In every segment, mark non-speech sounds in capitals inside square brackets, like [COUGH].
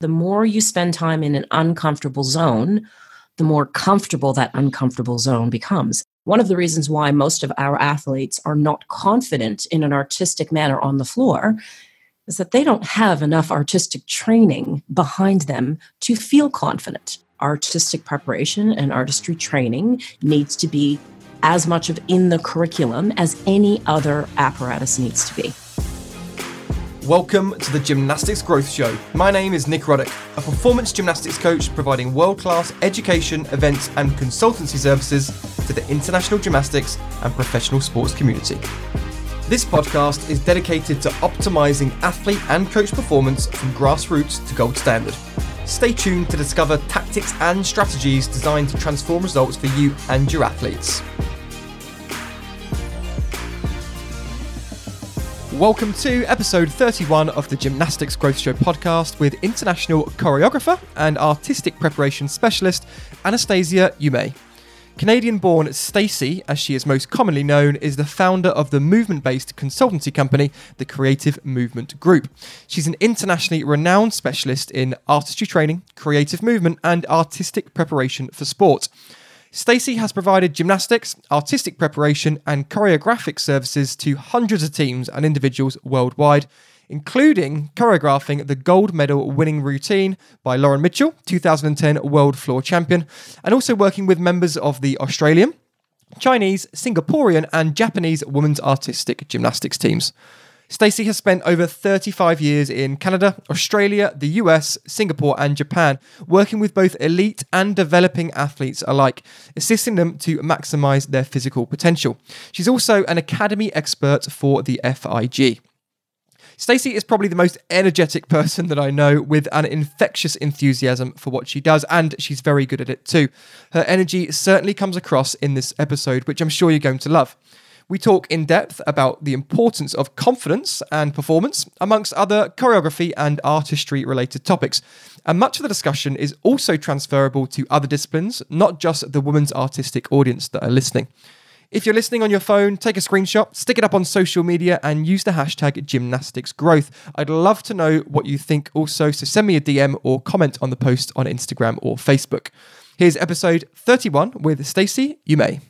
The more you spend time in an uncomfortable zone, the more comfortable that uncomfortable zone becomes. One of the reasons why most of our athletes are not confident in an artistic manner on the floor is that they don't have enough artistic training behind them to feel confident. Artistic preparation and artistry training needs to be as much of in the curriculum as any other apparatus needs to be. Welcome to the Gymnastics Growth Show. My name is Nick Ruddock, a performance gymnastics coach providing world class education, events, and consultancy services to the international gymnastics and professional sports community. This podcast is dedicated to optimizing athlete and coach performance from grassroots to gold standard. Stay tuned to discover tactics and strategies designed to transform results for you and your athletes. Welcome to episode 31 of the Gymnastics Growth Show podcast with international choreographer and artistic preparation specialist Anastasia Umeh. Canadian born Stacey, as she is most commonly known, is the founder of the movement based consultancy company, the Creative Movement Group. She's an internationally renowned specialist in artistry training, creative movement, and artistic preparation for sport. Stacey has provided gymnastics, artistic preparation, and choreographic services to hundreds of teams and individuals worldwide, including choreographing the gold medal winning routine by Lauren Mitchell, 2010 World Floor Champion, and also working with members of the Australian, Chinese, Singaporean, and Japanese women's artistic gymnastics teams. Stacey has spent over 35 years in Canada, Australia, the US, Singapore, and Japan, working with both elite and developing athletes alike, assisting them to maximize their physical potential. She's also an academy expert for the FIG. Stacey is probably the most energetic [LAUGHS] person that I know with an infectious enthusiasm for what she does, and she's very good at it too. Her energy certainly comes across in this episode, which I'm sure you're going to love. We talk in depth about the importance of confidence and performance, amongst other choreography and artistry related topics. And much of the discussion is also transferable to other disciplines, not just the women's artistic audience that are listening. If you're listening on your phone, take a screenshot, stick it up on social media, and use the hashtag gymnasticsgrowth. I'd love to know what you think also, so send me a DM or comment on the post on Instagram or Facebook. Here's episode 31 with Stacey Umeh.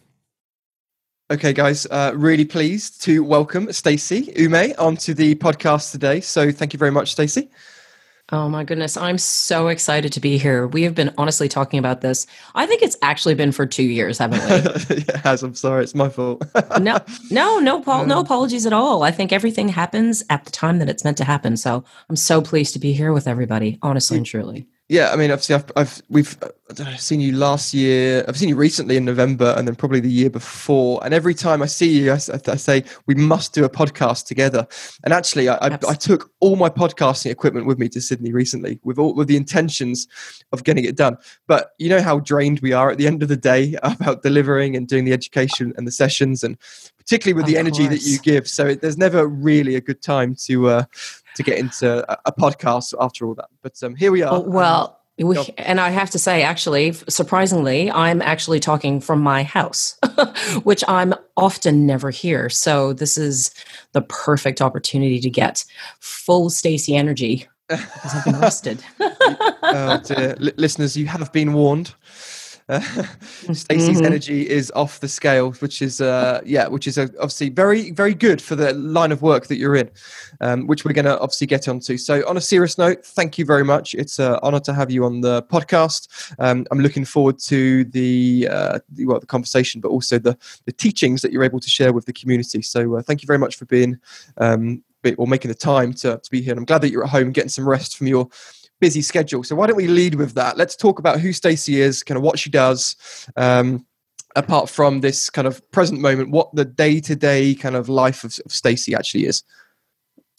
Okay, guys, uh, really pleased to welcome Stacey Umeh onto the podcast today. So thank you very much, Stacey. Oh my goodness, I'm so excited to be here. We have been honestly talking about this. I think it's actually been for two years, haven't we? [LAUGHS] it has. I'm sorry, it's my fault. [LAUGHS] no, no, no, Paul, no apologies at all. I think everything happens at the time that it's meant to happen. So I'm so pleased to be here with everybody, honestly and truly yeah, I mean, obviously, I've, I've we've I know, seen you last year. I've seen you recently in November, and then probably the year before. And every time I see you, I, I say we must do a podcast together. And actually, I, I, I, took all my podcasting equipment with me to Sydney recently, with all with the intentions of getting it done. But you know how drained we are at the end of the day [LAUGHS] about delivering and doing the education and the sessions, and particularly with of the energy that you give. So it, there's never really a good time to uh, to get into a, a podcast after all that. But um, here we are. Oh, well, we, and I have to say, actually, surprisingly, I'm actually talking from my house, [LAUGHS] which I'm often never here. So this is the perfect opportunity to get full Stacey energy because I've been [LAUGHS] rested. [LAUGHS] oh, listeners, you have been warned. [LAUGHS] Uh, Stacey's mm-hmm. energy is off the scale, which is uh, yeah, which is uh, obviously very very good for the line of work that you're in, um, which we're going to obviously get onto. So on a serious note, thank you very much. It's an honour to have you on the podcast. Um, I'm looking forward to the, uh, the well the conversation, but also the the teachings that you're able to share with the community. So uh, thank you very much for being um, or making the time to, to be here. And I'm glad that you're at home getting some rest from your busy schedule. So why don't we lead with that? Let's talk about who Stacey is, kind of what she does. Um, apart from this kind of present moment, what the day to day kind of life of, of Stacey actually is.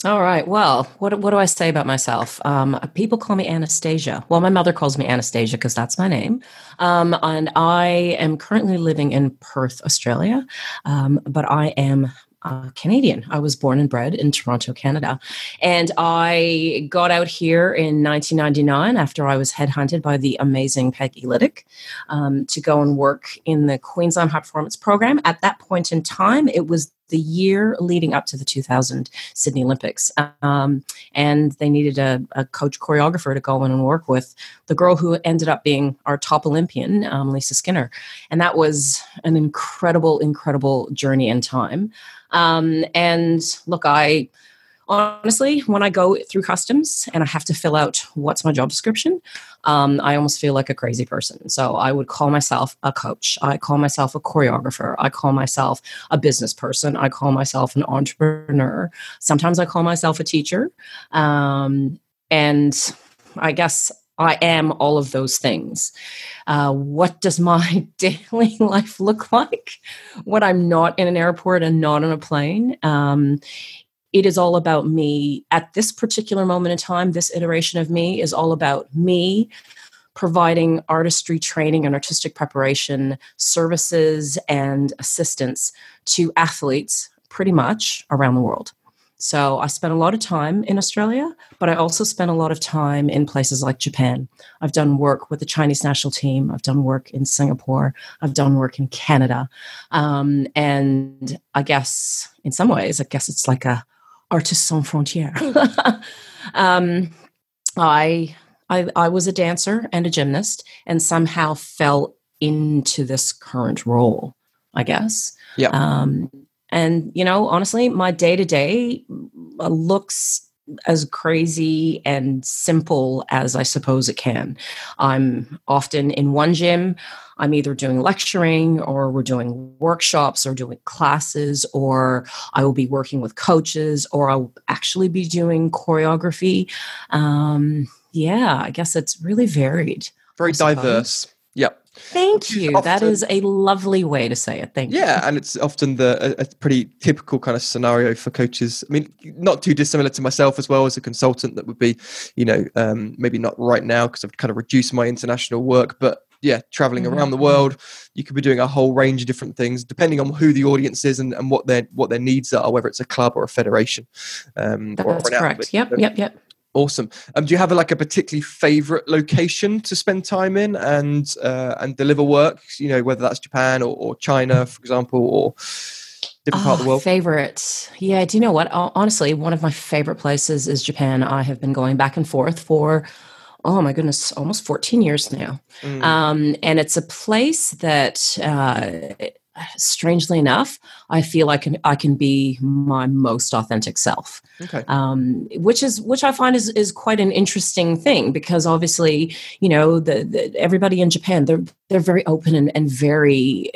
All right. Well, what what do I say about myself? Um, people call me Anastasia. Well, my mother calls me Anastasia because that's my name, um, and I am currently living in Perth, Australia. Um, but I am uh, Canadian. I was born and bred in Toronto, Canada. And I got out here in 1999 after I was headhunted by the amazing Peggy Liddick um, to go and work in the Queensland High Performance Program. At that point in time, it was the year leading up to the 2000 Sydney Olympics. Um, and they needed a, a, coach choreographer to go in and work with the girl who ended up being our top Olympian, um, Lisa Skinner. And that was an incredible, incredible journey in time. Um, and look, I honestly, when I go through customs and I have to fill out what's my job description, um, I almost feel like a crazy person. So I would call myself a coach. I call myself a choreographer. I call myself a business person. I call myself an entrepreneur. Sometimes I call myself a teacher. Um, and I guess I am all of those things. Uh, what does my [LAUGHS] daily life look like when I'm not in an airport and not on a plane? Um, it is all about me at this particular moment in time. This iteration of me is all about me providing artistry training and artistic preparation services and assistance to athletes pretty much around the world. So I spent a lot of time in Australia, but I also spent a lot of time in places like Japan. I've done work with the Chinese national team. I've done work in Singapore. I've done work in Canada. Um, and I guess in some ways, I guess it's like a Artistes Sans Frontières. [LAUGHS] um, I, I, I was a dancer and a gymnast, and somehow fell into this current role. I guess. Yeah. Um, and you know, honestly, my day to day looks as crazy and simple as I suppose it can. I'm often in one gym. I'm either doing lecturing or we're doing workshops or doing classes, or I will be working with coaches, or I'll actually be doing choreography. Um, yeah, I guess it's really varied. Very diverse. Thank you. Often, that is a lovely way to say it. Thank yeah, you. Yeah, and it's often the a, a, pretty typical kind of scenario for coaches. I mean, not too dissimilar to myself as well as a consultant. That would be, you know, um, maybe not right now because I've kind of reduced my international work, but yeah, traveling mm-hmm. around the world, you could be doing a whole range of different things depending on who the audience is and, and what their what their needs are, whether it's a club or a federation. Um, That's or correct. Yep, yep, yep. Awesome. Um, do you have a, like a particularly favorite location to spend time in and uh, and deliver work? You know, whether that's Japan or, or China, for example, or different oh, part of the oh, world. Favorite, yeah. Do you know what? Honestly, one of my favorite places is Japan. I have been going back and forth for oh my goodness, almost 14 years now. Mm. Um, and it's a place that uh, strangely enough, I feel like I can, I can be my most authentic self. Okay. Um, which is which I find is is quite an interesting thing because obviously, you know, the, the everybody in Japan they're they're very open and, and very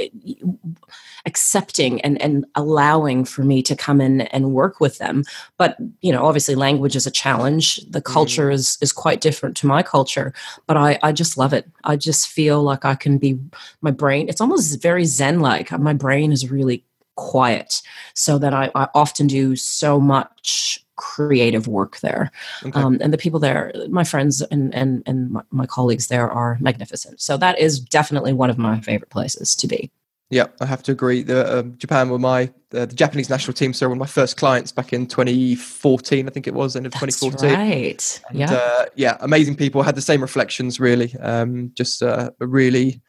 accepting and, and allowing for me to come in and work with them. But, you know, obviously language is a challenge. The culture mm. is, is quite different to my culture, but I, I just love it. I just feel like I can be my brain. It's almost very Zen like. My brain is really quiet so that I, I often do so much creative work there. Okay. Um, and the people there, my friends and, and, and my, my, colleagues there are magnificent. So that is definitely one of my favorite places to be. Yeah, I have to agree. The, um, Japan were my uh, the Japanese national team. So one of my first clients back in 2014, I think it was, end of That's 2014. Right. And, yeah. Uh, yeah, amazing people. Had the same reflections. Really, um, just uh, a really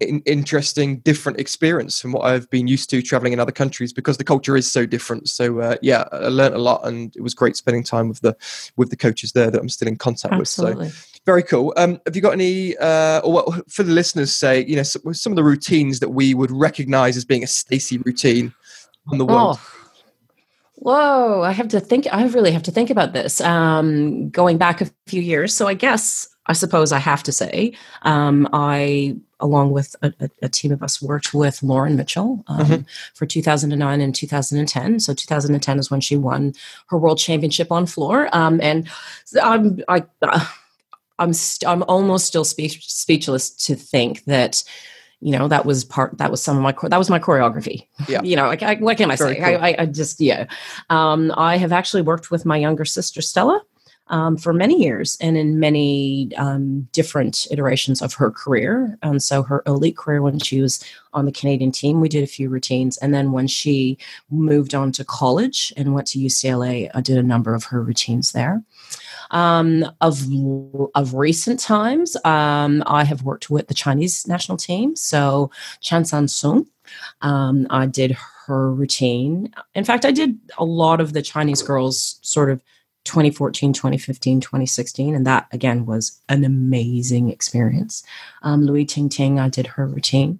in- interesting, different experience from what I've been used to traveling in other countries because the culture is so different. So uh, yeah, I learned a lot, and it was great spending time with the with the coaches there that I'm still in contact Absolutely. with. So very cool. Um, have you got any, uh, or what, for the listeners, say you know some of the routines that we would recognise as being a Stacey routine on the world? Oh. Whoa, I have to think. I really have to think about this. Um, going back a few years, so I guess I suppose I have to say, um, I, along with a, a, team of us, worked with Lauren Mitchell um, mm-hmm. for 2009 and 2010. So 2010 is when she won her world championship on floor, um, and I'm I. Uh, I'm st- I'm almost still speech- speechless to think that you know that was part that was some of my that was my choreography. Yeah. [LAUGHS] You know like I, what can i Very say? cool. I, I, just yeah. Um, i have actually worked with my younger sister stella um, for many years and in many um, different iterations of her career. And so her elite career when she was on the canadian team we did a few routines. And then when she moved on to college and went to ucla i did a number of her routines there um, of of recent times, um, I have worked with the Chinese national team. So Shang Chunsong, um, I did her routine. In fact, I did a lot of the Chinese girls sort of 2014, 2015, 2016. And that again was an amazing experience. Um, Liu Tingting, I did her routine.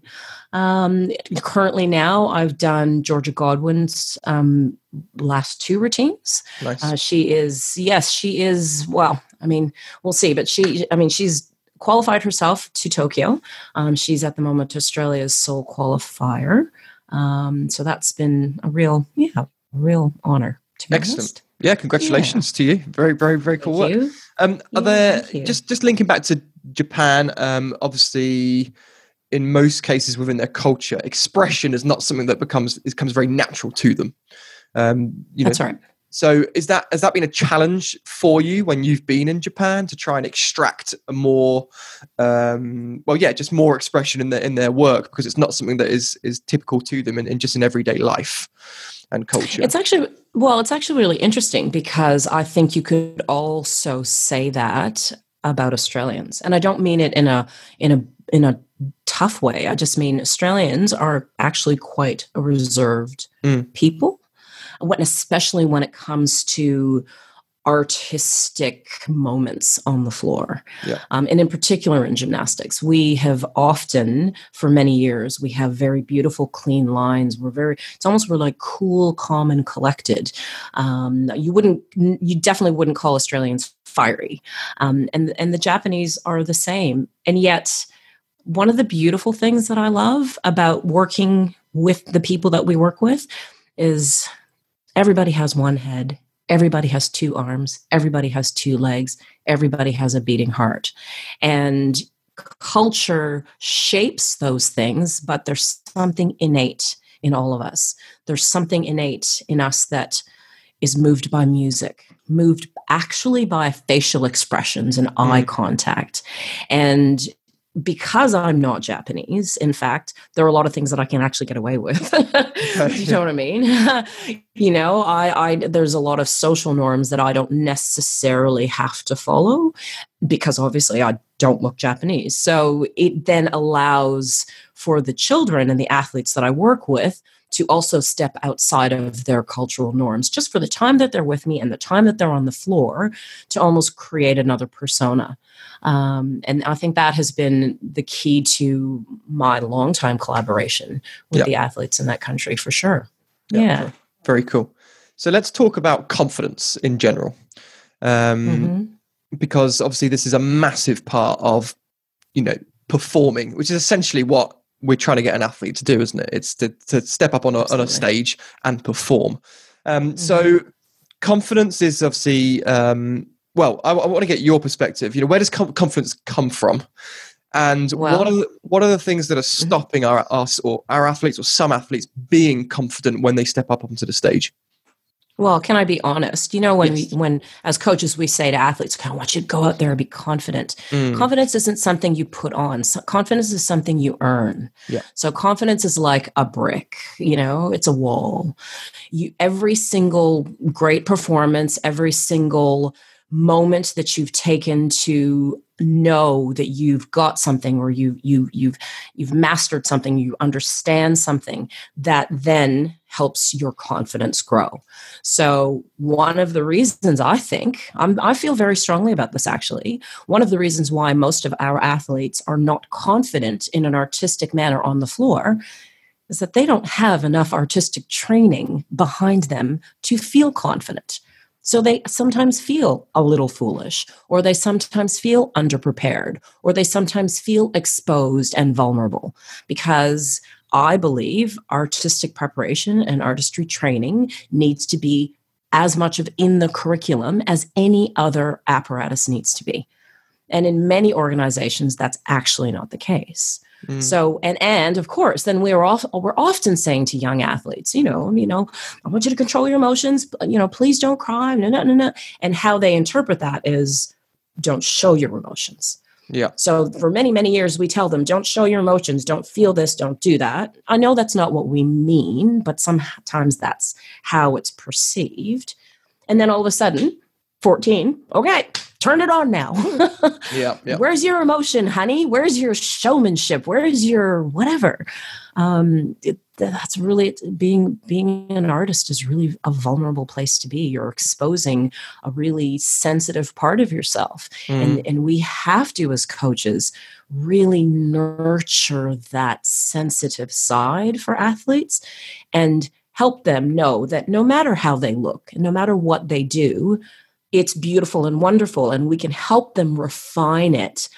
Um, currently now I've done Georgia Godwin's um, last two routines. Nice. Uh, she is, yes, she is, well, I mean, we'll see, but she, I mean, she's qualified herself to Tokyo. Um, she's at the moment Australia's sole qualifier. Um, so that's been a real, yeah, a real honor. To be Excellent. Honest. Yeah, congratulations yeah. to you. Very, very, very cool thank work. Um, are yeah, there just just linking back to Japan? Um, obviously, in most cases within their culture, expression is not something that becomes it becomes very natural to them. Um, you know, That's right. So, is that has that been a challenge for you when you've been in Japan to try and extract a more, um, well, yeah, just more expression in their in their work because it's not something that is is typical to them in, in just in everyday life and culture. It's actually well, it's actually really interesting because I think you could also say that about Australians. And I don't mean it in a in a in a tough way. I just mean Australians are actually quite a reserved mm. people. When especially when it comes to artistic moments on the floor. Yeah. Um, and in particular in gymnastics, we have often, for many years, we have very beautiful, clean lines. We're very, it's almost we're like cool, calm, and collected. Um, you wouldn't, you definitely wouldn't call Australians fiery. Um, and, and the Japanese are the same. And yet, one of the beautiful things that I love about working with the people that we work with is everybody has one head everybody has two arms, everybody has two legs, everybody has a beating heart. And culture shapes those things, but there's something innate in all of us. There's something innate in us that is moved by music, moved actually by facial expressions and mm. eye contact. And because I'm not Japanese, in fact, there are a lot of things that I can actually get away with. [LAUGHS] you know what I mean? [LAUGHS] you know, I, I there's a lot of social norms that I don't necessarily have to follow because obviously I don't look Japanese. So it then allows for the children and the athletes that I work with to also step outside of their cultural norms just for the time that they're with me and the time that they're on the floor to almost create another persona. Um, and I think that has been the key to my longtime collaboration with yep. the athletes in that country for sure. Yep. Yeah. Very cool. So let's talk about confidence in general. Um, mm-hmm. Because obviously, this is a massive part of, you know, performing, which is essentially what we're trying to get an athlete to do, isn't it? It's to, to step up on a, on a stage and perform. Um, mm-hmm. So confidence is obviously um, well. I, I, want to get your perspective. You know, where does com- confidence come from? And well, what are the, what are the things that are mm-hmm. stopping our us or our athletes or some athletes being confident when they step up onto the stage? Well, can I be honest? You know, when yes. we, when as coaches we say to athletes, "I want you to go out there and be confident." Mm. Confidence isn't something you put on. So confidence is something you earn. Yeah. So confidence is like a brick. You know, it's a wall. You every single great performance, every single moment that you've taken to know that you've got something or you you you've you've mastered something you understand something that then helps your confidence grow. So one of the reasons i think I'm, i feel very strongly about this actually. One of the reasons why most of our athletes are not confident in an artistic manner on the floor is that they don't have enough artistic training behind them to feel confident so they sometimes feel a little foolish, or they sometimes feel underprepared, or they sometimes feel exposed and vulnerable because I believe artistic preparation and artistry training needs to be as much of in the curriculum as any other apparatus needs to be. And in many organizations, that's actually not the case. Mm. So and and of course, then we're off, we're often saying to young athletes, you know, you know, I want you to control your emotions. You know, please don't cry. No, no, no, no. And how they interpret that is, don't show your emotions. Yeah. So for many, many years, we tell them, don't show your emotions, don't feel this, don't do that. I know that's not what we mean, but sometimes that's how it's perceived. And then all of a sudden, 14, okay, turn it on now. [LAUGHS] yeah, yeah. Where's your emotion, honey? Where's your showmanship? Where's your whatever? Um, it, that's really being being an artist is really a vulnerable place to be. You're exposing a really sensitive part of yourself, mm. and and we have to as coaches really nurture that sensitive side for athletes and help them know that no matter how they look and no matter what they do, it's beautiful and wonderful, and we can help them refine it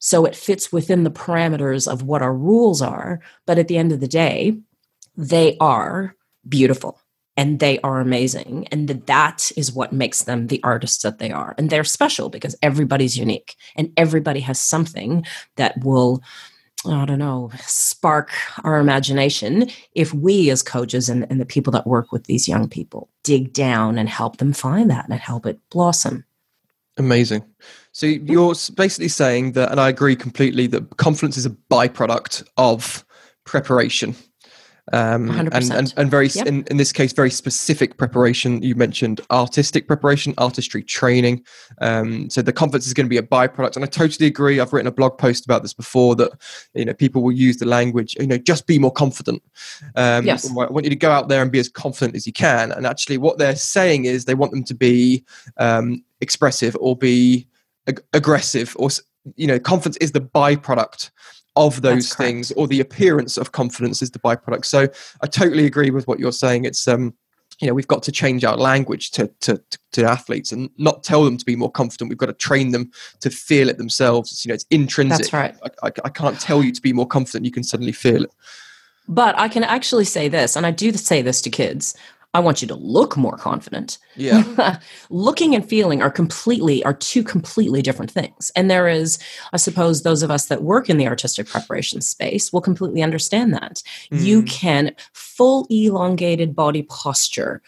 so it fits within the parameters of what our rules are. But at the end of the day, they are beautiful and they are amazing. And that is what makes them the artists that they are. And they're special because everybody's unique and everybody has something that will I don't know, spark our imagination if we as coaches and, and the people that work with these young people dig down and help them find that and help it blossom. Amazing. So you're basically saying that, and I agree completely, that confidence is a byproduct of preparation um, and, and, and very yep. in, in this case very specific preparation. You mentioned artistic preparation artistry training. Um, so the confidence is going to be a byproduct. And i totally agree. I've written a blog post about this before that you know people will use the language you know just be more confident. Um, yes. i want you to go out there and be as confident as you can. And actually what they're saying is they want them to be um, expressive or be ag- aggressive or you know confidence is the byproduct of those things or the appearance of confidence is the byproduct. So i totally agree with what you're saying. It's um you know we've got to change our language to, to to athletes and not tell them to be more confident. We've got to train them to feel it themselves. It's, you know it's intrinsic. That's right. I, I, I can't tell you to be more confident. You can suddenly feel it. But I can actually say this, and I do say this to kids. I want you to look more confident. Yeah. [LAUGHS] Looking and feeling are completely are two completely different things. And there is, I suppose, those of us that work in the artistic preparation space will completely understand that. Mm. You can full elongated body posture,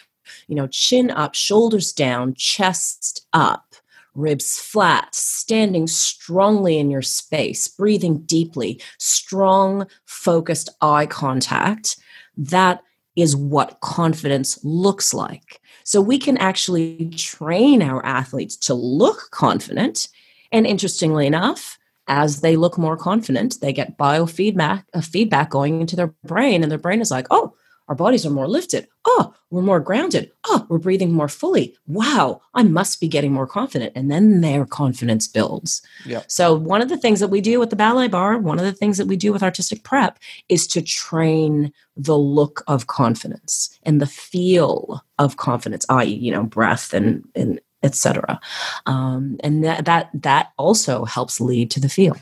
you know, chin up, shoulders down, chest up, ribs flat, standing strongly in your space, breathing deeply, strong, focused eye contact. That is what confidence looks like. So we can actually train our athletes to look confident. And interestingly enough, as they look more confident, they get biofeedback, a feedback going into their brain, and their brain is like, oh, our bodies are more lifted. Oh, we're more grounded. Oh, we're breathing more fully. Wow, I must be getting more confident. And then their confidence builds. Yeah. So, one of the things that we do with the ballet bar, one of the things that we do with artistic prep is to train the look of confidence and the feel of confidence, i.e., you know, breath and, and etc. Um, and that, that that also helps lead to the feel.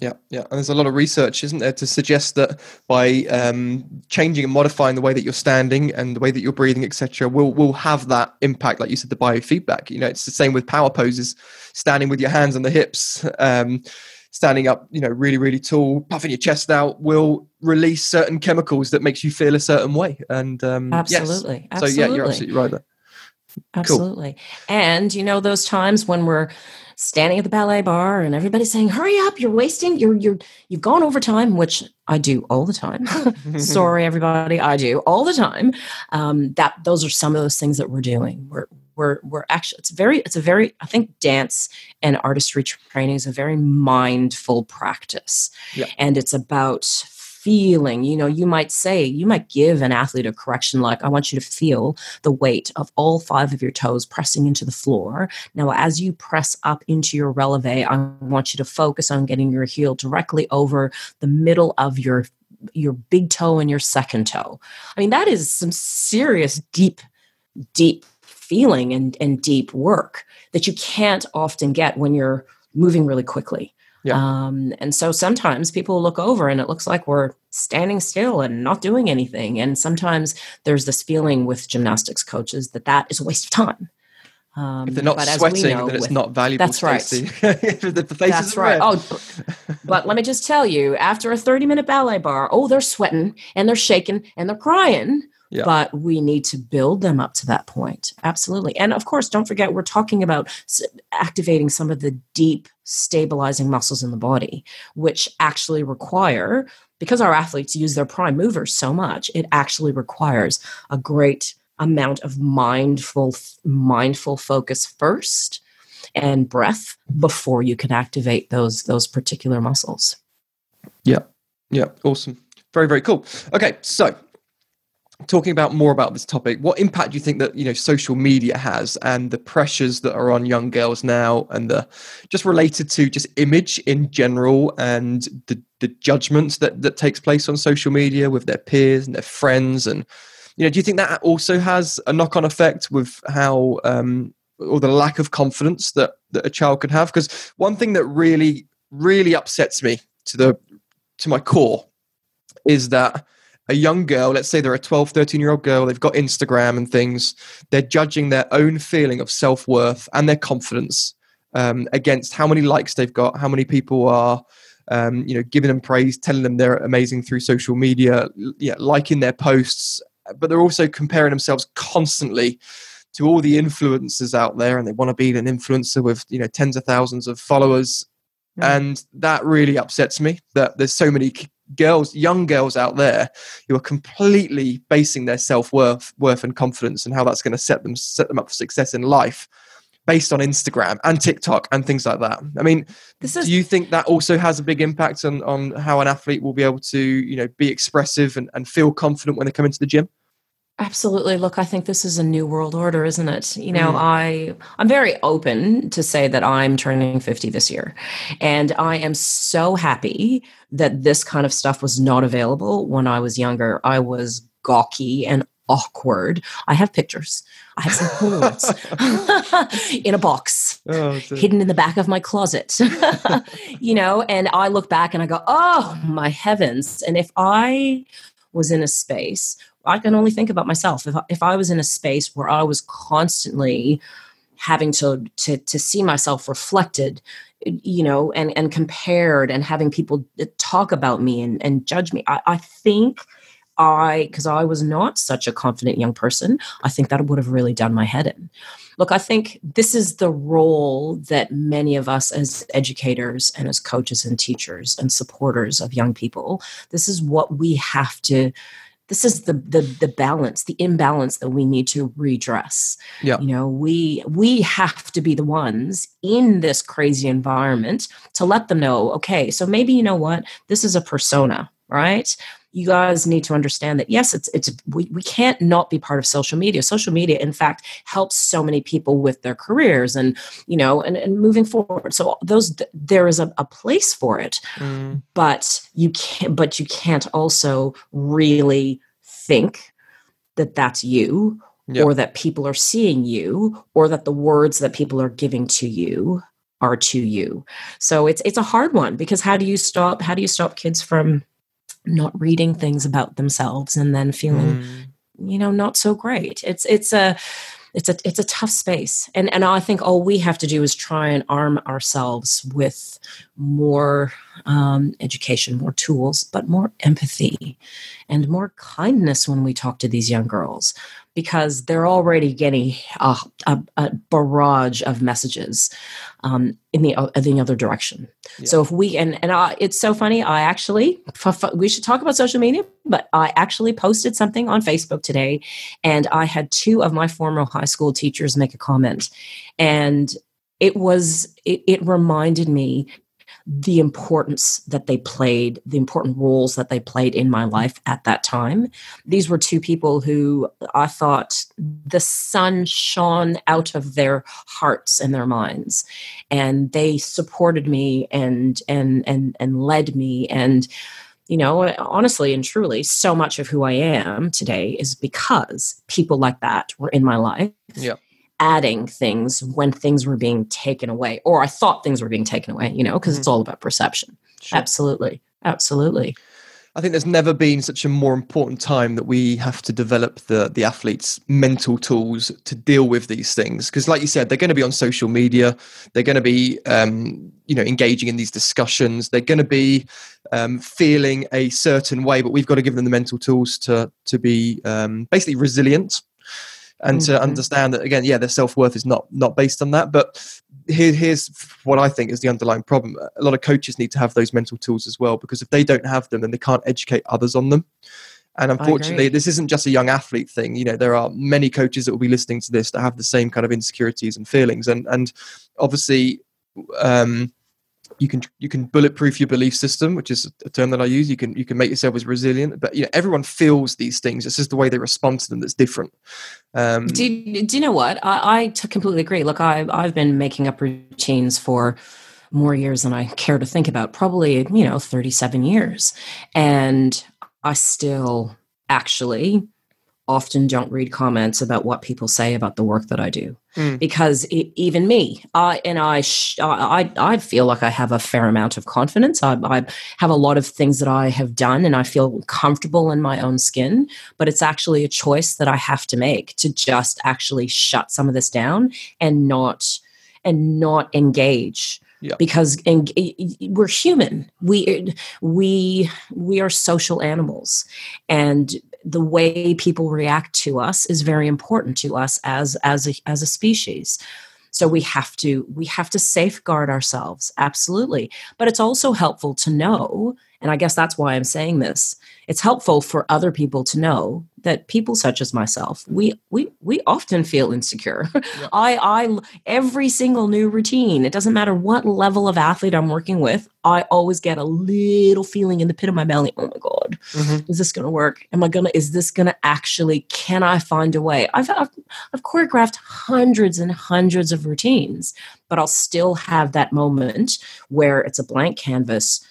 Yeah, yeah, and there's a lot of research, isn't there, to suggest that by um, changing and modifying the way that you're standing and the way that you're breathing, etc., will will have that impact, like you said, the biofeedback. You know, it's the same with power poses, standing with your hands on the hips, um, standing up, you know, really, really tall, puffing your chest out, will release certain chemicals that makes you feel a certain way. And um, absolutely, yes. absolutely. so yeah, you're absolutely right there. Absolutely, cool. and you know those times when we're standing at the ballet bar and everybody's saying hurry up you're wasting you're you're you've gone over time which i do all the time. [LAUGHS] [LAUGHS] Sorry everybody i do all the time. Um, that those are some of those things that we're doing. We're we're we're actually it's very it's a very i think dance and artistry training is a very mindful practice. Yeah. and it's about feeling. You know, you might say, you might give an athlete a correction like, I want you to feel the weight of all five of your toes pressing into the floor. Now, as you press up into your releve, I want you to focus on getting your heel directly over the middle of your your big toe and your second toe. I mean, that is some serious deep, deep feeling and, and deep work that you can't often get when you're moving really quickly. Yeah. Um, and so sometimes people look over and it looks like we're standing still and not doing anything. And sometimes there's this feeling with gymnastics coaches that that is a waste of time. Um, if they're not sweating, know, then it's with, not valuable. That's right. [LAUGHS] the, the that's right. Oh, but let me just tell you, after a 30 minute ballet bar, oh, they're sweating and they're shaking and they're crying. Yeah. But we need to build them up to that point. Absolutely. And of course, don't forget, we're talking about activating some of the deep stabilizing muscles in the body, which actually require, because our athletes use their prime movers so much, it actually requires a great amount of mindful mindful focus first and breath before you can activate those those particular muscles. Yeah. Yeah. Awesome. Very, very cool. Okay. So talking about more about this topic what impact do you think that you know social media has and the pressures that are on young girls now and the just related to just image in general and the the judgments that that takes place on social media with their peers and their friends and you know do you think that also has a knock-on effect with how um or the lack of confidence that that a child can have? Because one thing that really really upsets me to the to my core is that a young girl, let's say they're a 12, 13 year old girl, they've got Instagram and things, they're judging their own feeling of self worth and their confidence um, against how many likes they've got, how many people are. Um, you know, giving them praise, telling them they're amazing through social media, yeah, liking their posts, but they're also comparing themselves constantly to all the influencers out there, and they want to be an influencer with you know tens of thousands of followers, and that really upsets me. That there's so many girls, young girls out there who are completely basing their self worth, worth and confidence, and how that's going to set them set them up for success in life, based on Instagram and TikTok and things like that. I mean, is- do you think that also has a big impact on on how an athlete will be able to you know be expressive and, and feel confident when they come into the gym? Absolutely. Look, I think this is a new world order, isn't it? You know, mm. I I'm very open to say that I'm turning 50 this year. And I am so happy that this kind of stuff was not available when I was younger. I was gawky and awkward. I have pictures. I have some Polaroids [LAUGHS] in a box, oh, hidden in the back of my closet. [LAUGHS] you know, and I look back and I go, "Oh, my heavens." And if I was in a space I can only think about myself. If, if I was in a space where I was constantly having to, to, to see myself reflected, you know, and, and compared and having people talk about me and, and judge me, I, I think I, because I was not such a confident young person, I think that would have really done my head in. Look, I think this is the role that many of us as educators and as coaches and teachers and supporters of young people, this is what we have to this is the the the balance the imbalance that we need to redress. Yeah. You know we we have to be the ones in this crazy environment to let them know okay so maybe you know what? This is a persona right you guys need to understand that yes it's it's we, we can't not be part of social media social media in fact helps so many people with their careers and you know and, and moving forward so those there is a, a place for it mm. but you can't but you can't also really think that that's you yep. or that people are seeing you or that the words that people are giving to you are to you so it's it's a hard one because how do you stop how do you stop kids from not reading things about themselves and then feeling mm. you know not so great it's it's a it's a it's a tough space and and i think all we have to do is try and arm ourselves with more um, education more tools but more empathy and more kindness when we talk to these young girls because they're already getting a, a, a barrage of messages um, in the uh, the other direction. Yeah. So if we and and I, it's so funny. I actually we should talk about social media, but I actually posted something on Facebook today, and I had two of my former high school teachers make a comment, and it was it, it reminded me the importance that they played, the important roles that they played in my life at that time. These were two people who I thought the sun shone out of their hearts and their minds. And they supported me and and and and led me and you know honestly and truly so much of who i am today is because people like that were in my life yeah adding things when things were being taken away, or I thought things were being taken away, you know, because mm-hmm. it's all about perception. Sure. Absolutely. Absolutely. I think there's never been such a more important time that we have to develop the the athletes' mental tools to deal with these things. Because, like you said, they're going to be on social media, they're going to be, um, you know, engaging in these discussions, they're going to be um, feeling a certain way, but we've got to give them the mental tools to to be um, basically resilient and mm-hmm. to understand that again yeah their self-worth is not not based on that but here, here's what i think is the underlying problem a lot of coaches need to have those mental tools as well because if they don't have them then they can't educate others on them And unfortunately, this isn't just a young athlete thing. You know, there are many coaches that will be listening to this that have the same kind of insecurities and feelings. And and obviously, um, you can you can bulletproof your belief system, which is a term that I use. You can you can make yourself as resilient, but you know everyone feels these things. It's just the way they respond to them that's different. Um, do, do you know what I, I completely agree? Look, I I've been making up routines for more years than I care to think about, probably, you know, 37 years. And I still actually often don't read comments about what people say about the work that I do mm. because it, even me, I and I, sh- I, I feel like I have a fair amount of confidence. I, I have a lot of things that I have done, and I feel comfortable in my own skin. But it's actually a choice that I have to make to just actually shut some of this down and not and not engage yeah. because en- we're human we we we are social animals and the way people react to us is very important to us as as a, as a species. So we have to we have to safeguard ourselves absolutely. But it's also helpful to know and i guess that's why i'm saying this it's helpful for other people to know that people such as myself we we we often feel insecure. Yeah. [LAUGHS] i i every single new routine it doesn't matter what level of athlete i'm working with i always get a little feeling in the pit of my belly oh my god mm-hmm. is this going to work? Am i going to is this going to actually can i find a way? I've, I've i've choreographed hundreds and hundreds of routines but i'll still have that moment where it's a blank canvas.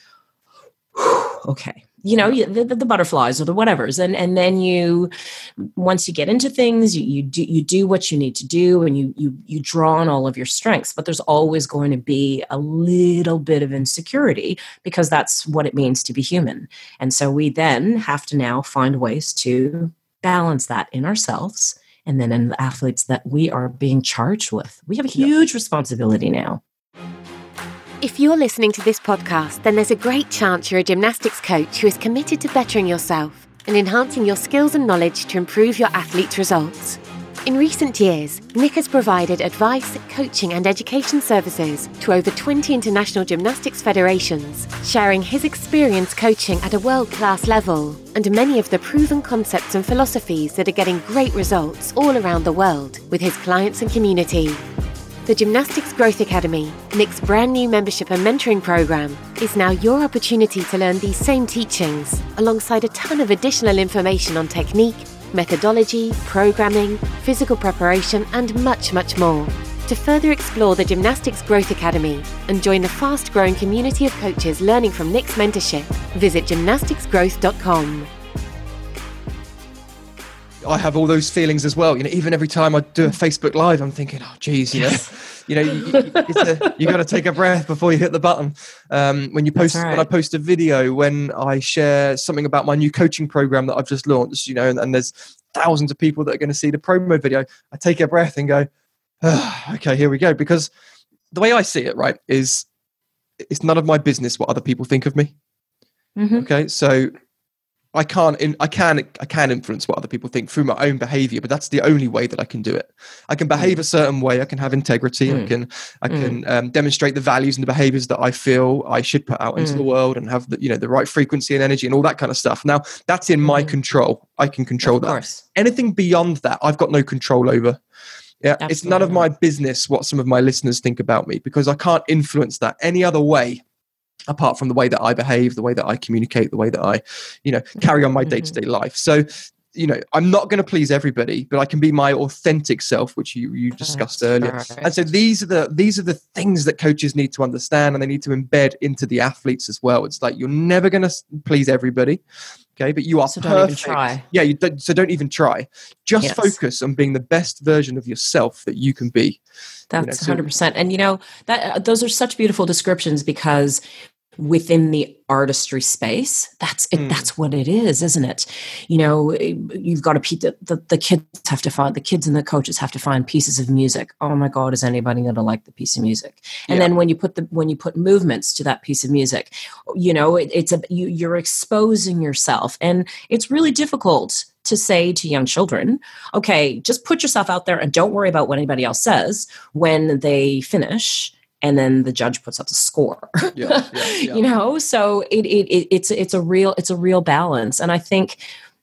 [SIGHS] Okay you know the, the, butterflies or the whatevers. And and then you once you get into things you, you do you do what you need to do and you you you draw on all of your strengths. But there's always going to be a little bit of insecurity because that's what it means to be human. And so we then have to now find ways to balance that in ourselves and then in the athletes that we are being charged with. We have a huge responsibility now if you're listening to this podcast, then there's a great chance you're a gymnastics coach who is committed to bettering yourself and enhancing your skills and knowledge to improve your athletes' results. In recent years, Nick has provided advice, coaching, and education services to over 20 international gymnastics federations, sharing his experience coaching at a world class level and many of the proven concepts and philosophies that are getting great results all around the world with his clients and community. The Gymnastics Growth Academy, Nick's brand new membership and mentoring program, is now your opportunity to learn these same teachings alongside a ton of additional information on technique, methodology, programming, physical preparation, and much, much more. To further explore the Gymnastics Growth Academy and join the fast growing community of coaches learning from Nick's mentorship, visit gymnasticsgrowth.com. I have all those feelings as well. You know, even every time I do a Facebook Live, I'm thinking, oh, geez, you know, you know, you, got to take a breath before you hit the button. Um, when you post, right. when I post a video, when I share something about my new coaching program that I've just launched, you know, and, and there's thousands of people that are going to see the promo video, I take a breath and go, oh, okay, here we go. Because the way I see it, right, is it's none of my business what other people think of me. Mm-hmm. Okay, so I can't in, I can I can influence what other people think through my own behavior, but that's the only way that I can do it. I can behave mm. a certain way. I can have integrity. Mm. I can I mm. can um, demonstrate the values and the behaviors that I feel I should put out into the mm. world and have the you know the right frequency and energy and all that kind of stuff. Now that's in my control. I can control of that. Course. Anything beyond that, I've got no control over. Yeah, Absolutely. it's none of my business what some of my listeners think about me because I can't influence that any other way apart from the way that I behave, the way that I communicate, the way that I, you know, carry on my day to day life. So, you know, I'm not going to please everybody, but I can be my authentic self, which you you discussed That's earlier. And so these are the these are the things that coaches need to understand, and they need to embed into the athletes as well. It's like you're never going to please everybody. Okay, but you are so perfect. Don't even try. Yeah, you don't, so don't even try. Just yes. focus on being the best version of yourself that you can be. That's you know, 100%. and you know, that uh, those are such beautiful descriptions because within the artistry space that's it, mm. that's what it is isn't it? You know you've got to the, the, the kids have to find the kids and the coaches have to find pieces of music. Oh my god is anybody going to like the piece of music? And yeah. then when you put the when you put movements to that piece of music you know it, it's a you, you're exposing yourself. And it's really difficult to say to young children, okay, just put yourself out there and don't worry about what anybody else says when they finish and then the judge puts up the score. [LAUGHS] Yeah, yeah, yeah. you know so it, it, it, it's it's a real it's a real balance. And i think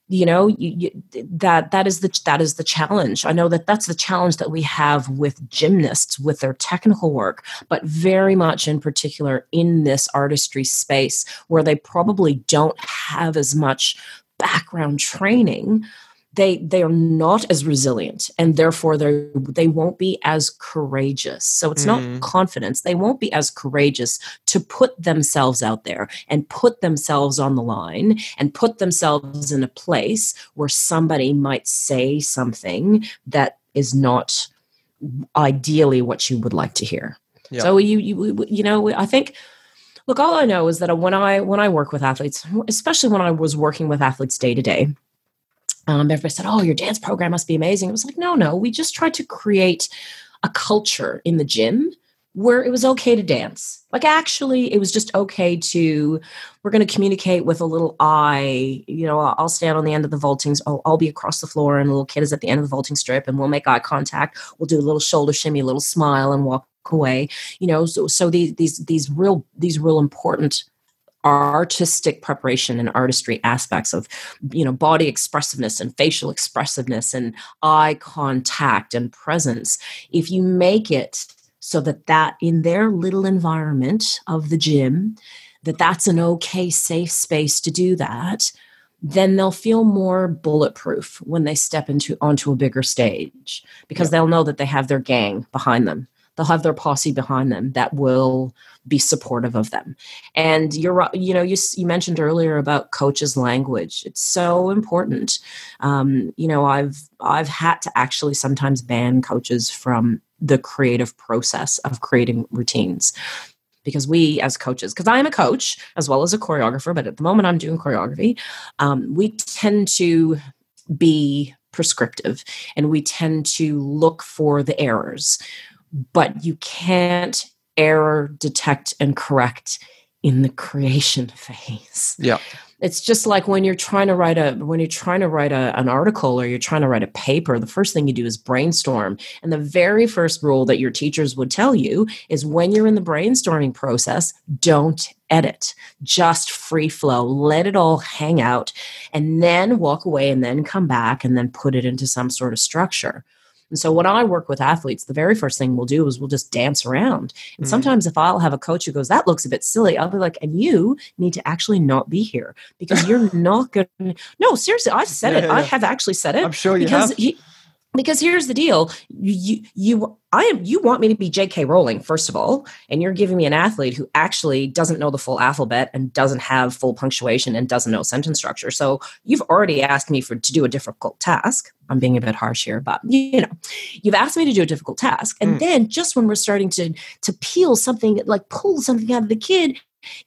you know you, you, that that is the that is the challenge. I know that that's the challenge that we have with gymnasts with their technical work but very much in particular in this artistry space where they probably don't have as much background training they they are not as resilient and therefore they they won't be as courageous so it's mm. not confidence they won't be as courageous to put themselves out there and put themselves on the line and put themselves in a place where somebody might say something that is not ideally what you would like to hear yeah. so you you you know i think look all i know is that when i when i work with athletes especially when i was working with athletes day to day um, everybody said, "Oh, your dance program must be amazing." It was like, no, no, we just tried to create a culture in the gym where it was okay to dance. Like actually, it was just okay to. We're going to communicate with a little eye. You know, I'll stand on the end of the vaultings. I'll, I'll be across the floor, and a little kid is at the end of the vaulting strip, and we'll make eye contact. We'll do a little shoulder shimmy, a little smile, and walk away. You know, so so these these these real these real important artistic preparation and artistry aspects of you know body expressiveness and facial expressiveness and eye contact and presence. If you make it so that that in their little environment of the gym that that's an okay safe space to do that then they'll feel more bulletproof when they step into onto a bigger stage because they'll know that they have their gang behind them they'll have their posse behind them that will be supportive of them. And you're you know you, you mentioned earlier about coaches language. It's so important. Um, you know i've i've had to actually sometimes ban coaches from the creative process of creating routines. Because we as coaches because i am a coach as well as a choreographer but at the moment i'm doing choreography um, we tend to be prescriptive and we tend to look for the errors but you can't error detect and correct in the creation [LAUGHS] phase. Yeah. It's just like when you're trying to write a when you're trying to write a, an article or you're trying to write a paper, the first thing you do is brainstorm. And the very first rule that your teachers would tell you is when you're in the brainstorming process, don't edit. Just free flow. Let it all hang out and then walk away and then come back and then put it into some sort of structure. And so when I work with athletes, the very first thing we'll do is we'll just dance around. And mm sometimes if I'll have a coach who goes, that looks a bit silly, I'll be like, and you need to actually not be here because you're [LAUGHS] not going to. No, seriously, I've said yeah, it. Yeah, I have actually said it. I'm sure you because have. He, because here's the deal you you i am you want me to be jk rowling first of all and you're giving me an athlete who actually doesn't know the full alphabet and doesn't have full punctuation and doesn't know sentence structure. So you've already asked me for to do a difficult task. I'm being a bit harsh here but you know you've asked me to do a difficult task. And mm. then just when we're starting to to peel something like pull something out of the kid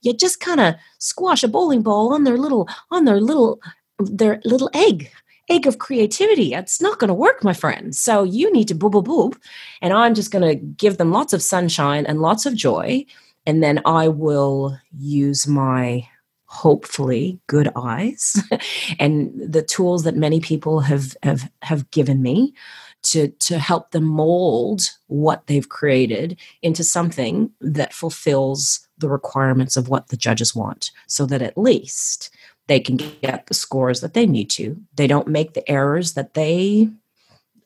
you just kind of squash a bowling ball on their little on their little their little egg egg of creativity. It's not going to work, my friend. So you need to boo boo boo. And I'm just going to give them lots of sunshine and lots of joy. And then I will use my hopefully good eyes [LAUGHS] and the tools that many people have have have given me to to help them mold what they've created into something that fulfills the requirements of what the judges want so that at least they can get the scores that they need to. They don't make the errors that they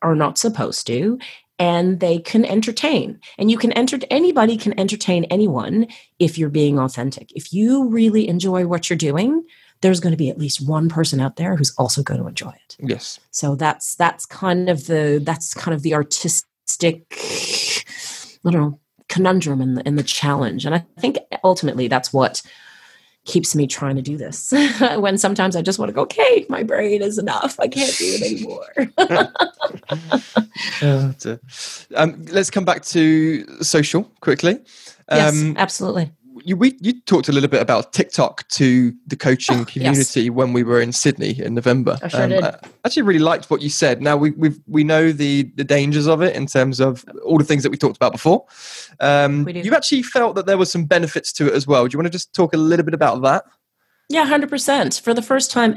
are not supposed to and they can entertain. And you can enter anybody can entertain anyone if you're being authentic. If you really enjoy what you're doing there's going to be at least one person out there who's also going to enjoy it. Yes. So that's that's kind of the that's kind of the artistic i don't know conundrum and the, and the challenge. And i think ultimately that's what keeps me trying to do this [LAUGHS] when sometimes I just want to go, okay, my brain is enough. I can't do it anymore. [LAUGHS] [LAUGHS] um, let's come back to social quickly. Um, yes, absolutely you we you talked a little bit about TikTok to the coaching oh, community yes. when we were in Sydney in November. I sure um, did. I actually really liked what you said. Now we we we know the the dangers of it in terms of all the things that we talked about before. Um. You actually felt that there were some benefits to it as well. Do you want to just talk a little bit about that? Yeah, hundred percent. For the first time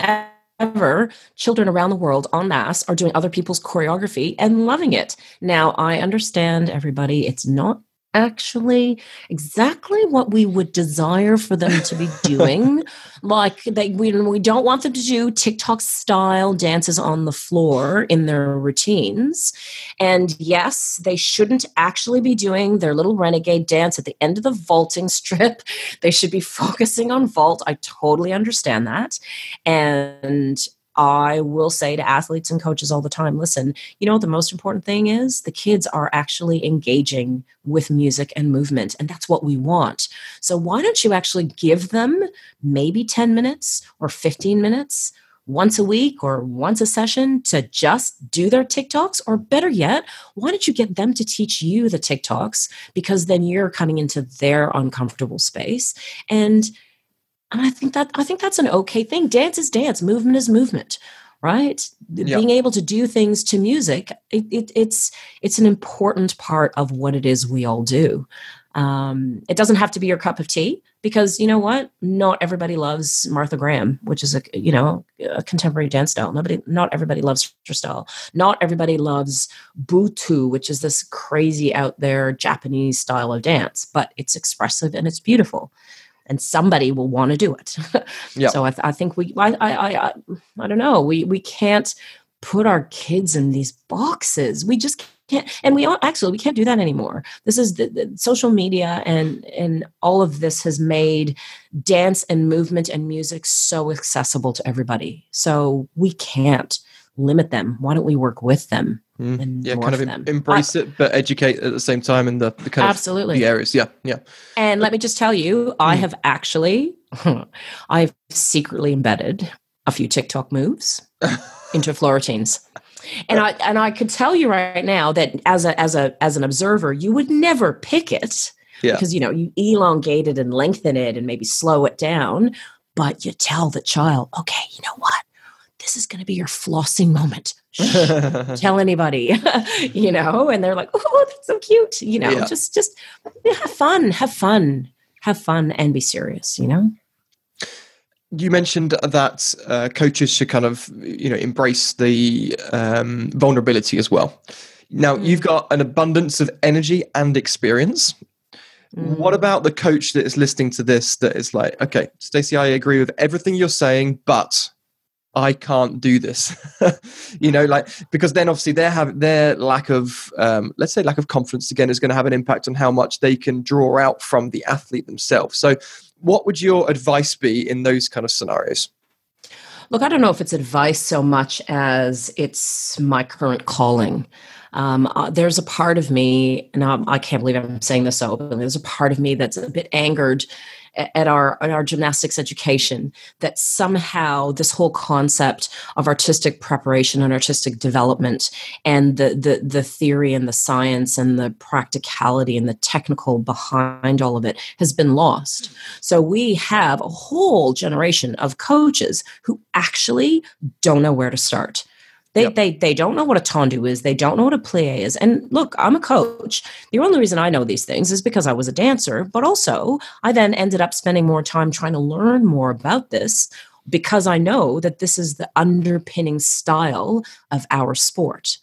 ever, children around the world en masse are doing other people's choreography and loving it. Now, I understand everybody, it's not actually exactly what we would desire for them to be doing. [LAUGHS] like they we, we don't want them to do TikTok style dances on the floor in their routines. And yes, they shouldn't actually be doing their little renegade dance at the end of the vaulting strip. [LAUGHS] They should be focusing on vault. I totally understand that. And I will say to athletes and coaches all the time listen, you know what the most important thing is? The kids are actually engaging with music and movement, and that's what we want. So, why don't you actually give them maybe 10 minutes or 15 minutes? Once a week or once a session to just do their TikToks, or better yet, why don't you get them to teach you the TikToks? Because then you're coming into their uncomfortable space. And and I think that I think that's an okay thing. Dance is dance, movement is movement, right? Yep. Being able to do things to music, it, it, it's it's an important part of what it is we all do. Um, it doesn't have to be your cup of tea because you know what? Not everybody loves Martha Graham, which is a you know a contemporary dance style. Nobody, not everybody loves her style. Not everybody loves Butoh, which is this crazy out there Japanese style of dance, but it's expressive and it's beautiful and somebody will want to do it. [LAUGHS] yep. So I, th- I, think we, I, I, I, I don't know, we, we can't put our kids in these boxes. We just can't, and we all, actually we can't do that anymore. This is the, the social media and and all of this has made dance and movement and music so accessible to everybody. So we can't limit them. Why don't we work with them? Mm. yeah, kind of em- embrace I, it, but educate at the same time in the, the kind absolutely. of the areas. Yeah, yeah. And let me just tell you. I have actually, [LAUGHS] I've secretly embedded a few TikTok moves [LAUGHS] into floor routines. And I and I could tell you right now that as a as a as an observer, you would never pick it yeah. because you know you elongate it and lengthen it and maybe slow it down. But you tell the child, okay, you know what? This is going to be your flossing moment. [LAUGHS] tell anybody, [LAUGHS] you know, and they're like, oh, that's so cute. You know, yeah. just, just have fun, have fun, have fun and be serious, you know? You mentioned that uh, coaches should kind of, you know, embrace the um, vulnerability as well. Now, mm. you've got an abundance of energy and experience. Mm. What about the coach that is listening to this that is like, okay, Stacey, I agree with everything you're saying, but I can't do this, [LAUGHS] you know, like because then obviously their have their lack of um, let's say lack of confidence again is going to have an impact on how much they can draw out from the athlete themselves. So, what would your advice be in those kind of scenarios? Look, I don't know if it's advice so much as it's my current calling. Um, uh, there's a part of me, and I, I can't believe I'm saying this so openly. There's a part of me that's a bit angered at our at our gymnastics education that somehow this whole concept of artistic preparation and artistic development and the the the theory and the science and the practicality and the technical behind all of it has been lost. So we have a whole generation of coaches who actually don't know where to start. They, yep. they, they don't know what a tendu is. They don't know what a plie is. And look, I'm a coach. The only reason I know these things is because I was a dancer, but also I then ended up spending more time trying to learn more about this because I know that this is the underpinning style of our sport.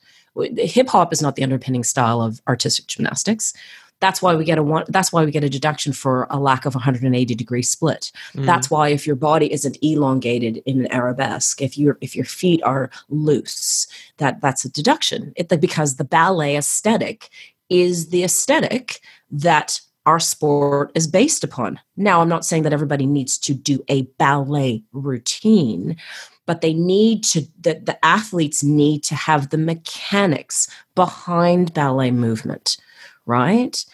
Hip hop is not the underpinning style of artistic gymnastics. That's why we get a one. That's why we get a deduction for a lack of 180 degree split. Mm. That's why if your body isn't elongated in an arabesque, if your if your feet are loose, that that's a deduction. It, because the ballet aesthetic is the aesthetic that our sport is based upon. Now, I'm not saying that everybody needs to do a ballet routine, but they need to, the, the athletes need to have the mechanics behind ballet movement right?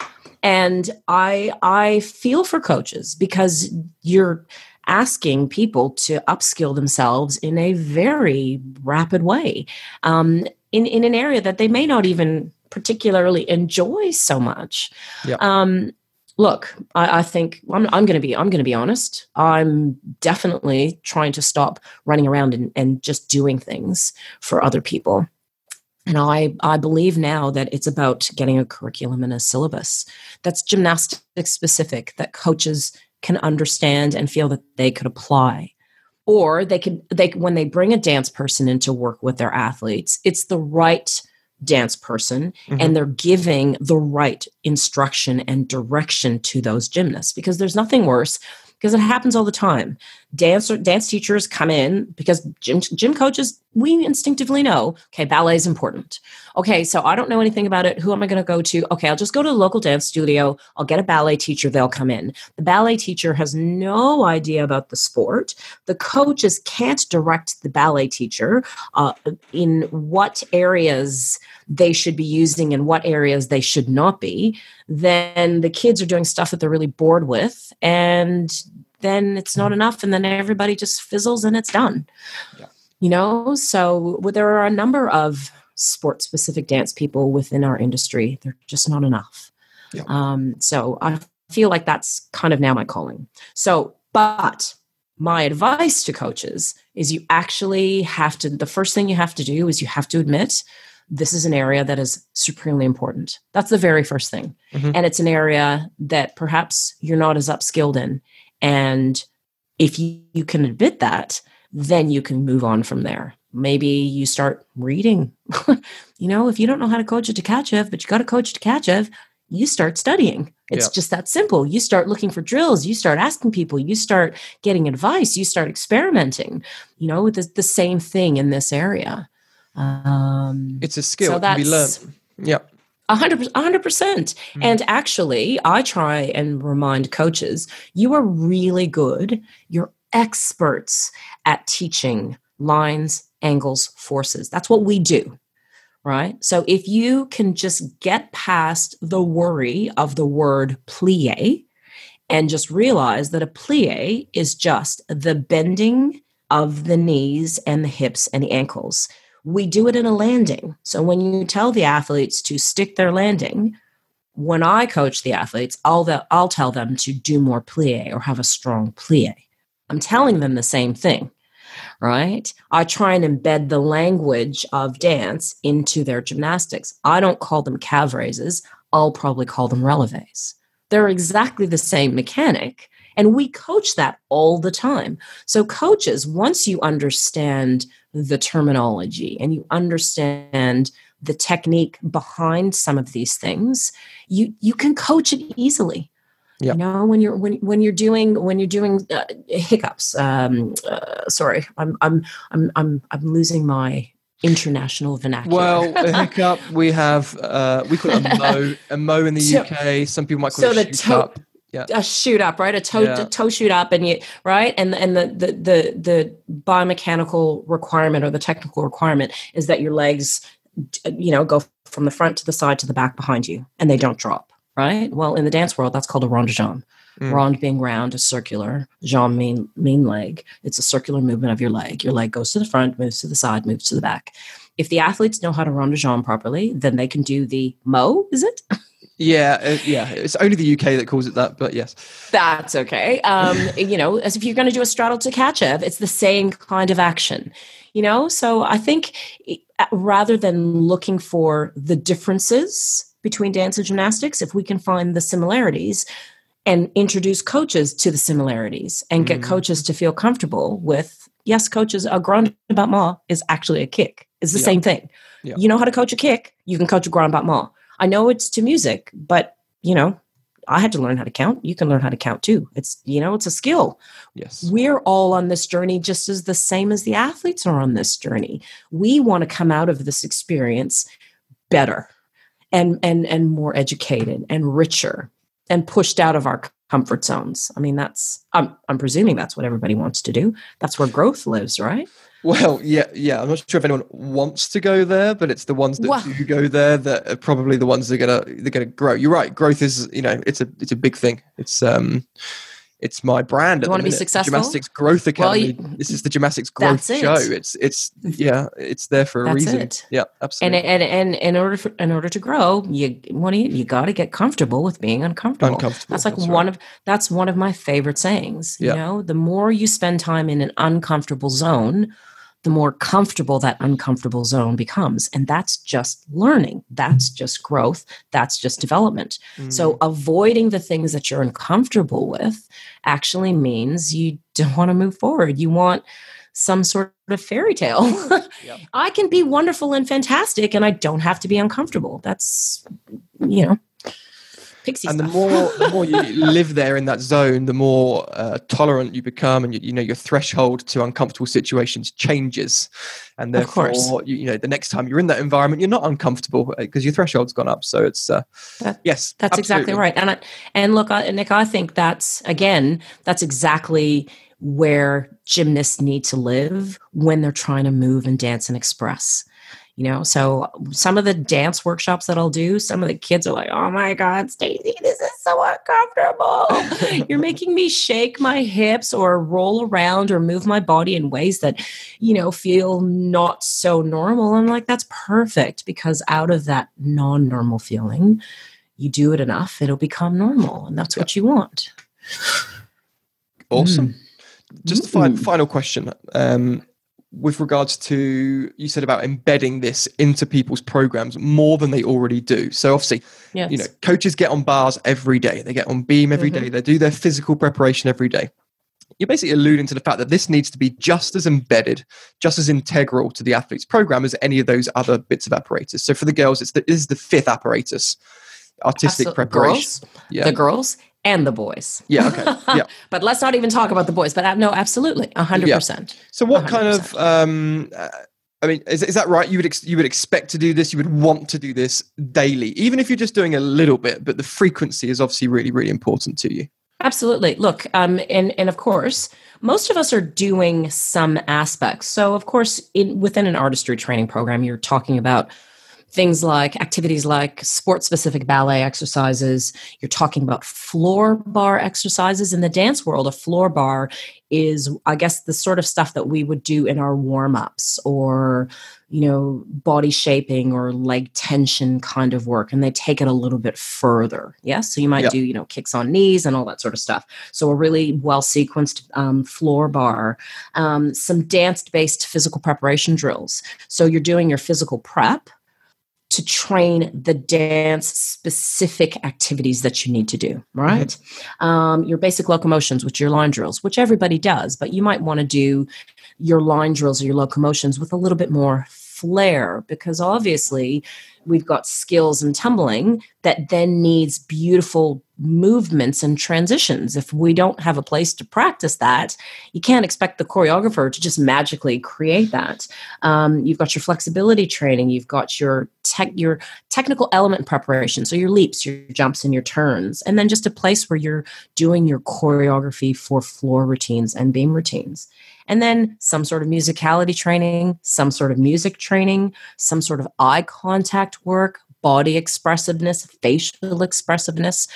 And i i feel for coaches because you're asking people to upskill themselves in a very rapid way um, in, in an area that they may not even particularly enjoy so much. Yep. um, look i, I think i'm, I'm going to be i'm going to be honest. I'm definitely trying to stop running around and, and just doing things for other people and I, I believe now that it's about getting a curriculum and a syllabus that's gymnastics specific, that coaches can understand and feel that they could apply. Or they could they when they bring a dance person in to work with their athletes, it's the right dance person mm-hmm. and they're giving the right instruction and direction to those gymnasts because there's nothing worse because it happens all the time. Dance dance teachers come in because gym gym coaches we instinctively know okay ballet is important. Okay, so I don't know anything about it. Who am I going to go to? Okay, I'll just go to the local dance studio. I'll get a ballet teacher. They'll come in. The ballet teacher has no idea about the sport. The coaches can't direct the ballet teacher uh, in what areas they should be using and what areas they should not be, then the kids are doing stuff that they're really bored with. And then it's not enough. And then everybody just fizzles and it's done. Yeah. You know, so well, there are a number of sport specific dance people within our industry. They're just not enough. Yeah. Um, so I feel like that's kind of now my calling. So, but my advice to coaches is you actually have to, the first thing you have to do is you have to admit this is an area that is supremely important. That's the very first thing. Mm-hmm. And it's an area that perhaps you're not as upskilled in. And if you, you can admit that, then you can move on from there. Maybe you start reading. [LAUGHS] you know, if you don't know how to coach a Tkachev, but you got to coach Tkachev, you start studying. It's yeah. just that simple. You start looking for drills, you start asking people, you start getting advice, you start experimenting. You know, the, the same thing in this area. Um, it's a skill so that can be learned. Yeah. A hundred, a hundred percent. Hmm. And actually, I try and remind coaches, you are really good. You're experts at teaching lines, angles, forces. That's what we do. Right. So if you can just get past the worry of the word plie and just realize that a plie is just the bending of the knees and the hips and the ankles we do it in a landing. So when you tell the athletes to stick their landing, when I coach the athletes, I'll, the, I'll tell them to do more plie or have a strong plie. I'm telling them the same thing, right? I try and embed the language of dance into their gymnastics. I don't call them calf raises, I'll probably call them releves. They're exactly the same mechanic. And we coach that all the time. So, coaches, once you understand the terminology and you understand the technique behind some of these things you you can coach it easily yep. you know when you're when, when you're doing when you're doing uh, hiccups um uh, sorry I'm, I'm i'm i'm i'm losing my international vernacular. Well, a [LAUGHS] hiccup we have uh, we call it a mo, a mo in the so, UK. Some people might call so it a shoot up yeah. a shoot up, right? A toe, yeah. a toe shoot up, and you right, and and the, the the the biomechanical requirement or the technical requirement is that your legs, you know, go from the front to the side to the back behind you, and they don't drop, right? Well, in the dance world, that's called a rond de jambe. Mm. Rond being round, a circular. Jambe mean mean leg. It's a circular movement of your leg. Your leg goes to the front, moves to the side, moves to the back. If the athletes know how to rond de jambe properly, then they can do the mo. Is it? [LAUGHS] Yeah, uh, yeah. It's only the UK that calls it that, but yes. That's okay. Um, [LAUGHS] you know, as if you're going to do a straddle to catch Tkachev, it's the same kind of action. You know, so I think uh, rather than looking for the differences between dance and gymnastics, if we can find the similarities and introduce coaches to the similarities and get mm. coaches to feel comfortable with, yes, coaches, a grand battement is actually a kick. It's the yeah. same thing. Yeah. You know how to coach a kick, you can coach a grand battement I know it's to music, but you know, I had to learn how to count. You can learn how to count too. It's, you know, it's a skill. Yes. We're all on this journey just as the same as the athletes are on this journey. We want to come out of this experience better and and and more educated and richer and pushed out of our comfort zones. I mean, that's I'm I'm presuming that's what everybody wants to do. That's where growth lives, right? Well, yeah, yeah. I'm not sure if anyone wants to go there, but it's the ones that do go there that are probably the ones that are gonna they're gonna grow. You're right. Growth is, you know, it's a it's a big thing. It's um it's my brand. You want to be successful? Gymnastics Growth Academy. Well, you, this is the Gymnastics Growth it. Show. It's it's yeah, it's there for a that's reason. It. Yeah, absolutely. And and and in order for, in order to grow, you want to you got to get comfortable with being uncomfortable. Uncomfortable. That's like that's one right. of that's one of my favorite sayings. Yeah. You know, the more you spend time in an uncomfortable zone, the more comfortable that uncomfortable zone becomes. And that's just learning. That's just growth. That's just development. Mm. So avoiding the things that you're uncomfortable with actually means you don't want to move forward. You want some sort of fairy tale. [LAUGHS] yep. I can be wonderful and fantastic, and I don't have to be uncomfortable. That's, you know, pixie and stuff. the more the more you [LAUGHS] live there in that zone the more uh, tolerant you become and you, you, know your threshold to uncomfortable situations changes. And therefore you, you, know the next time you're in that environment you're not uncomfortable because uh, your threshold's gone up. So it's uh, that, yes that's absolutely. exactly right. And I, and look I, nick i think that's again that's exactly where gymnasts need to live when they're trying to move and dance and express you know? So some of the dance workshops that i'll do some of the kids are like oh my god Stacey this is so uncomfortable. [LAUGHS] You're making me shake my hips or roll around or move my body in ways that you know feel not so normal. I'm like that's perfect because out of that non-normal feeling you do it enough it'll become normal and that's what you want. Awesome. Mm. just a fi- final question. Um, with regards to you said about embedding this into people's programs more than they already do so obviously yes. you know coaches get on bars every day they get on beam every mm-hmm. day. they do their physical preparation every day you're basically alluding to the fact that this needs to be just as embedded just as integral to the athlete's program as any of those other bits of apparatus so for the girls it's the, is the fifth apparatus artistic preparation girls, yeah. the girls and the boys. Yeah. Okay. [LAUGHS] Yeah. but let's not even talk about the boys. But uh, no, absolutely, hundred yeah. percent. So, what 100%. kind of? Um, uh, I mean, is, is that right? You would ex- you would expect to do this. You would want to do this daily, even if you're just doing a little bit. But the frequency is obviously really, really important to you. Absolutely. Look, um, and and of course, most of us are doing some aspects. So, of course, in within an artistry training program, you're talking about things like activities like sport specific ballet exercises. You're talking about floor bar exercises. In the dance world, a floor bar is, I guess, the sort of stuff that we would do in our warm ups or, you know, body shaping or leg tension kind of work. And they take it a little bit further. Yes. So you might yep. do, you know, kicks on knees and all that sort of stuff. So a really well sequenced um, floor bar, um, some dance based physical preparation drills. So you're doing your physical prep to train the dance specific activities that you need to do, right? Mm-hmm. Um, your basic locomotions, which your line drills, which everybody does, but you might want to do your line drills or your locomotions with a little bit more flair because obviously we've got skills in tumbling that then needs beautiful movements and transitions. If we don't have a place to practice that, you can't expect the choreographer to just magically create that. Um, you've got your flexibility training, you've got your tech, your technical element preparation, so your leaps, your jumps, and your turns, and then just a place where you're doing your choreography for floor routines and beam routines. And then some sort of musicality training, some sort of music training, some sort of eye contact work, body expressiveness, facial expressiveness.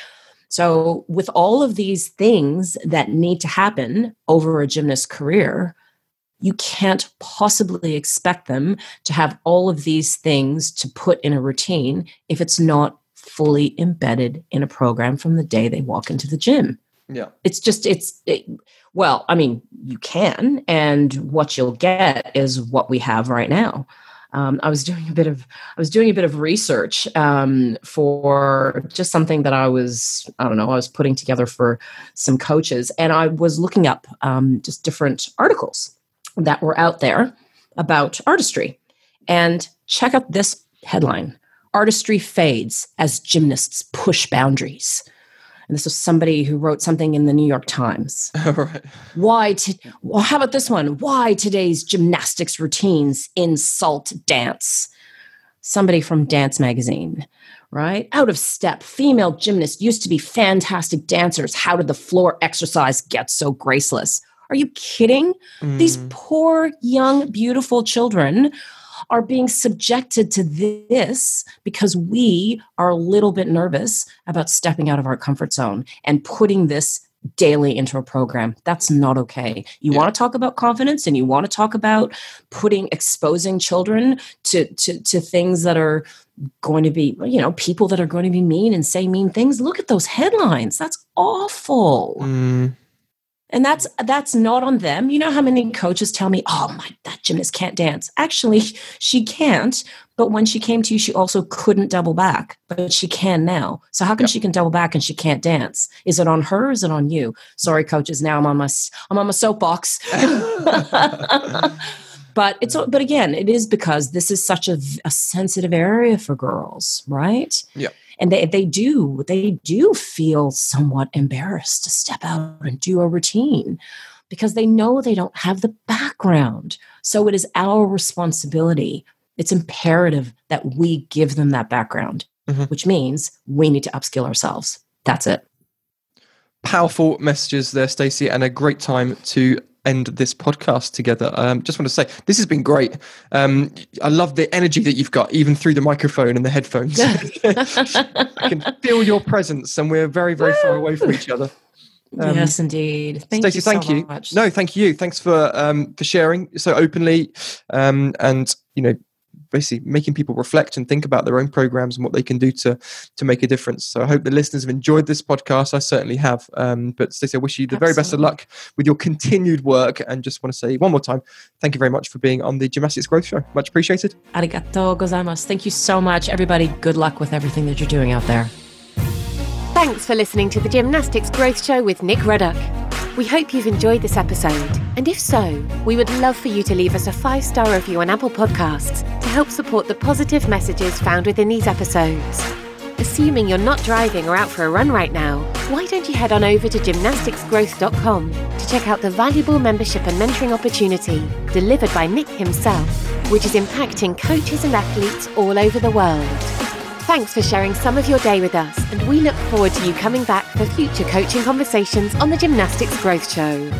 So, with all of these things that need to happen over a gymnast career, you can't possibly expect them to have all of these things to put in a routine if it's not fully embedded in a program from the day they walk into the gym. Yeah. It's just, it's, it, well, I mean, you can, and what you'll get is what we have right now um, I was doing a bit of I was doing a bit of research um, for just something that I was I don't know I was putting together for some coaches, and I was looking up um, just different articles that were out there about artistry, and check out this headline: "Artistry fades as gymnasts push boundaries." And this was somebody who wrote something in the New York Times. [LAUGHS] right. Why? To, well, how about this one? Why today's gymnastics routines insult dance? Somebody from Dance Magazine, right? Out of step. Female gymnasts used to be fantastic dancers. How did the floor exercise get so graceless? Are you kidding? Mm. These poor, young, beautiful children are being subjected to this because we are a little bit nervous about stepping out of our comfort zone and putting this daily into a program. That's not okay. You yeah. want to talk about confidence and you want to talk about putting exposing children to to to things that are going to be, you know, people that are going to be mean and say mean things. Look at those headlines. That's awful. Mm and that's that's not on them you know how many coaches tell me oh my that gymnast can't dance actually she can't but when she came to you she also couldn't double back but she can now so how can yep. she can double back and she can't dance is it on her or is it on you sorry coaches now i'm on my i'm on my soapbox [LAUGHS] but it's but again, it is because this is such a, a sensitive area for girls, right? Yeah. And they, they do they do feel somewhat embarrassed to step out and do a routine because they know they don't have the background. So it is our responsibility. It's imperative that we give them that background, Mhm. which means we need to upskill ourselves. That's it. Powerful messages there, Stacey, and a great time to end this podcast together. Um, just want to say this has been great. Um, I love the energy that you've got, even through the microphone and the headphones. [LAUGHS] I can feel your presence, and we're very, very far away from each other. Um, yes, indeed. Thank Stacey, you so thank you. much. No, thank you. Thanks for um, for sharing so openly, um, and you know, basically making people reflect and think about their own programs and what they can do to to make a difference. So I hope the listeners have enjoyed this podcast. I certainly have. Um, but Stacey, I wish you the very best of luck with your continued work, and just want to say one more time, thank you very much for being on the Gymnastics Growth Show. Much appreciated. Arigato gozaimasu. Thank you so much, everybody. Good luck with everything that you're doing out there. Thanks for listening to the Gymnastics Growth Show with Nick Ruddock. We hope you've enjoyed this episode, and if so, we would love for you to leave us a five star review on Apple Podcasts to help support the positive messages found within these episodes. Assuming you're not driving or out for a run right now, why don't you head on over to gymnasticsgrowth.com to check out the valuable membership and mentoring opportunity delivered by Nick himself, which is impacting coaches and athletes all over the world. Thanks for sharing some of your day with us, and we look forward to you coming back for future coaching conversations on the Gymnastics Growth Show.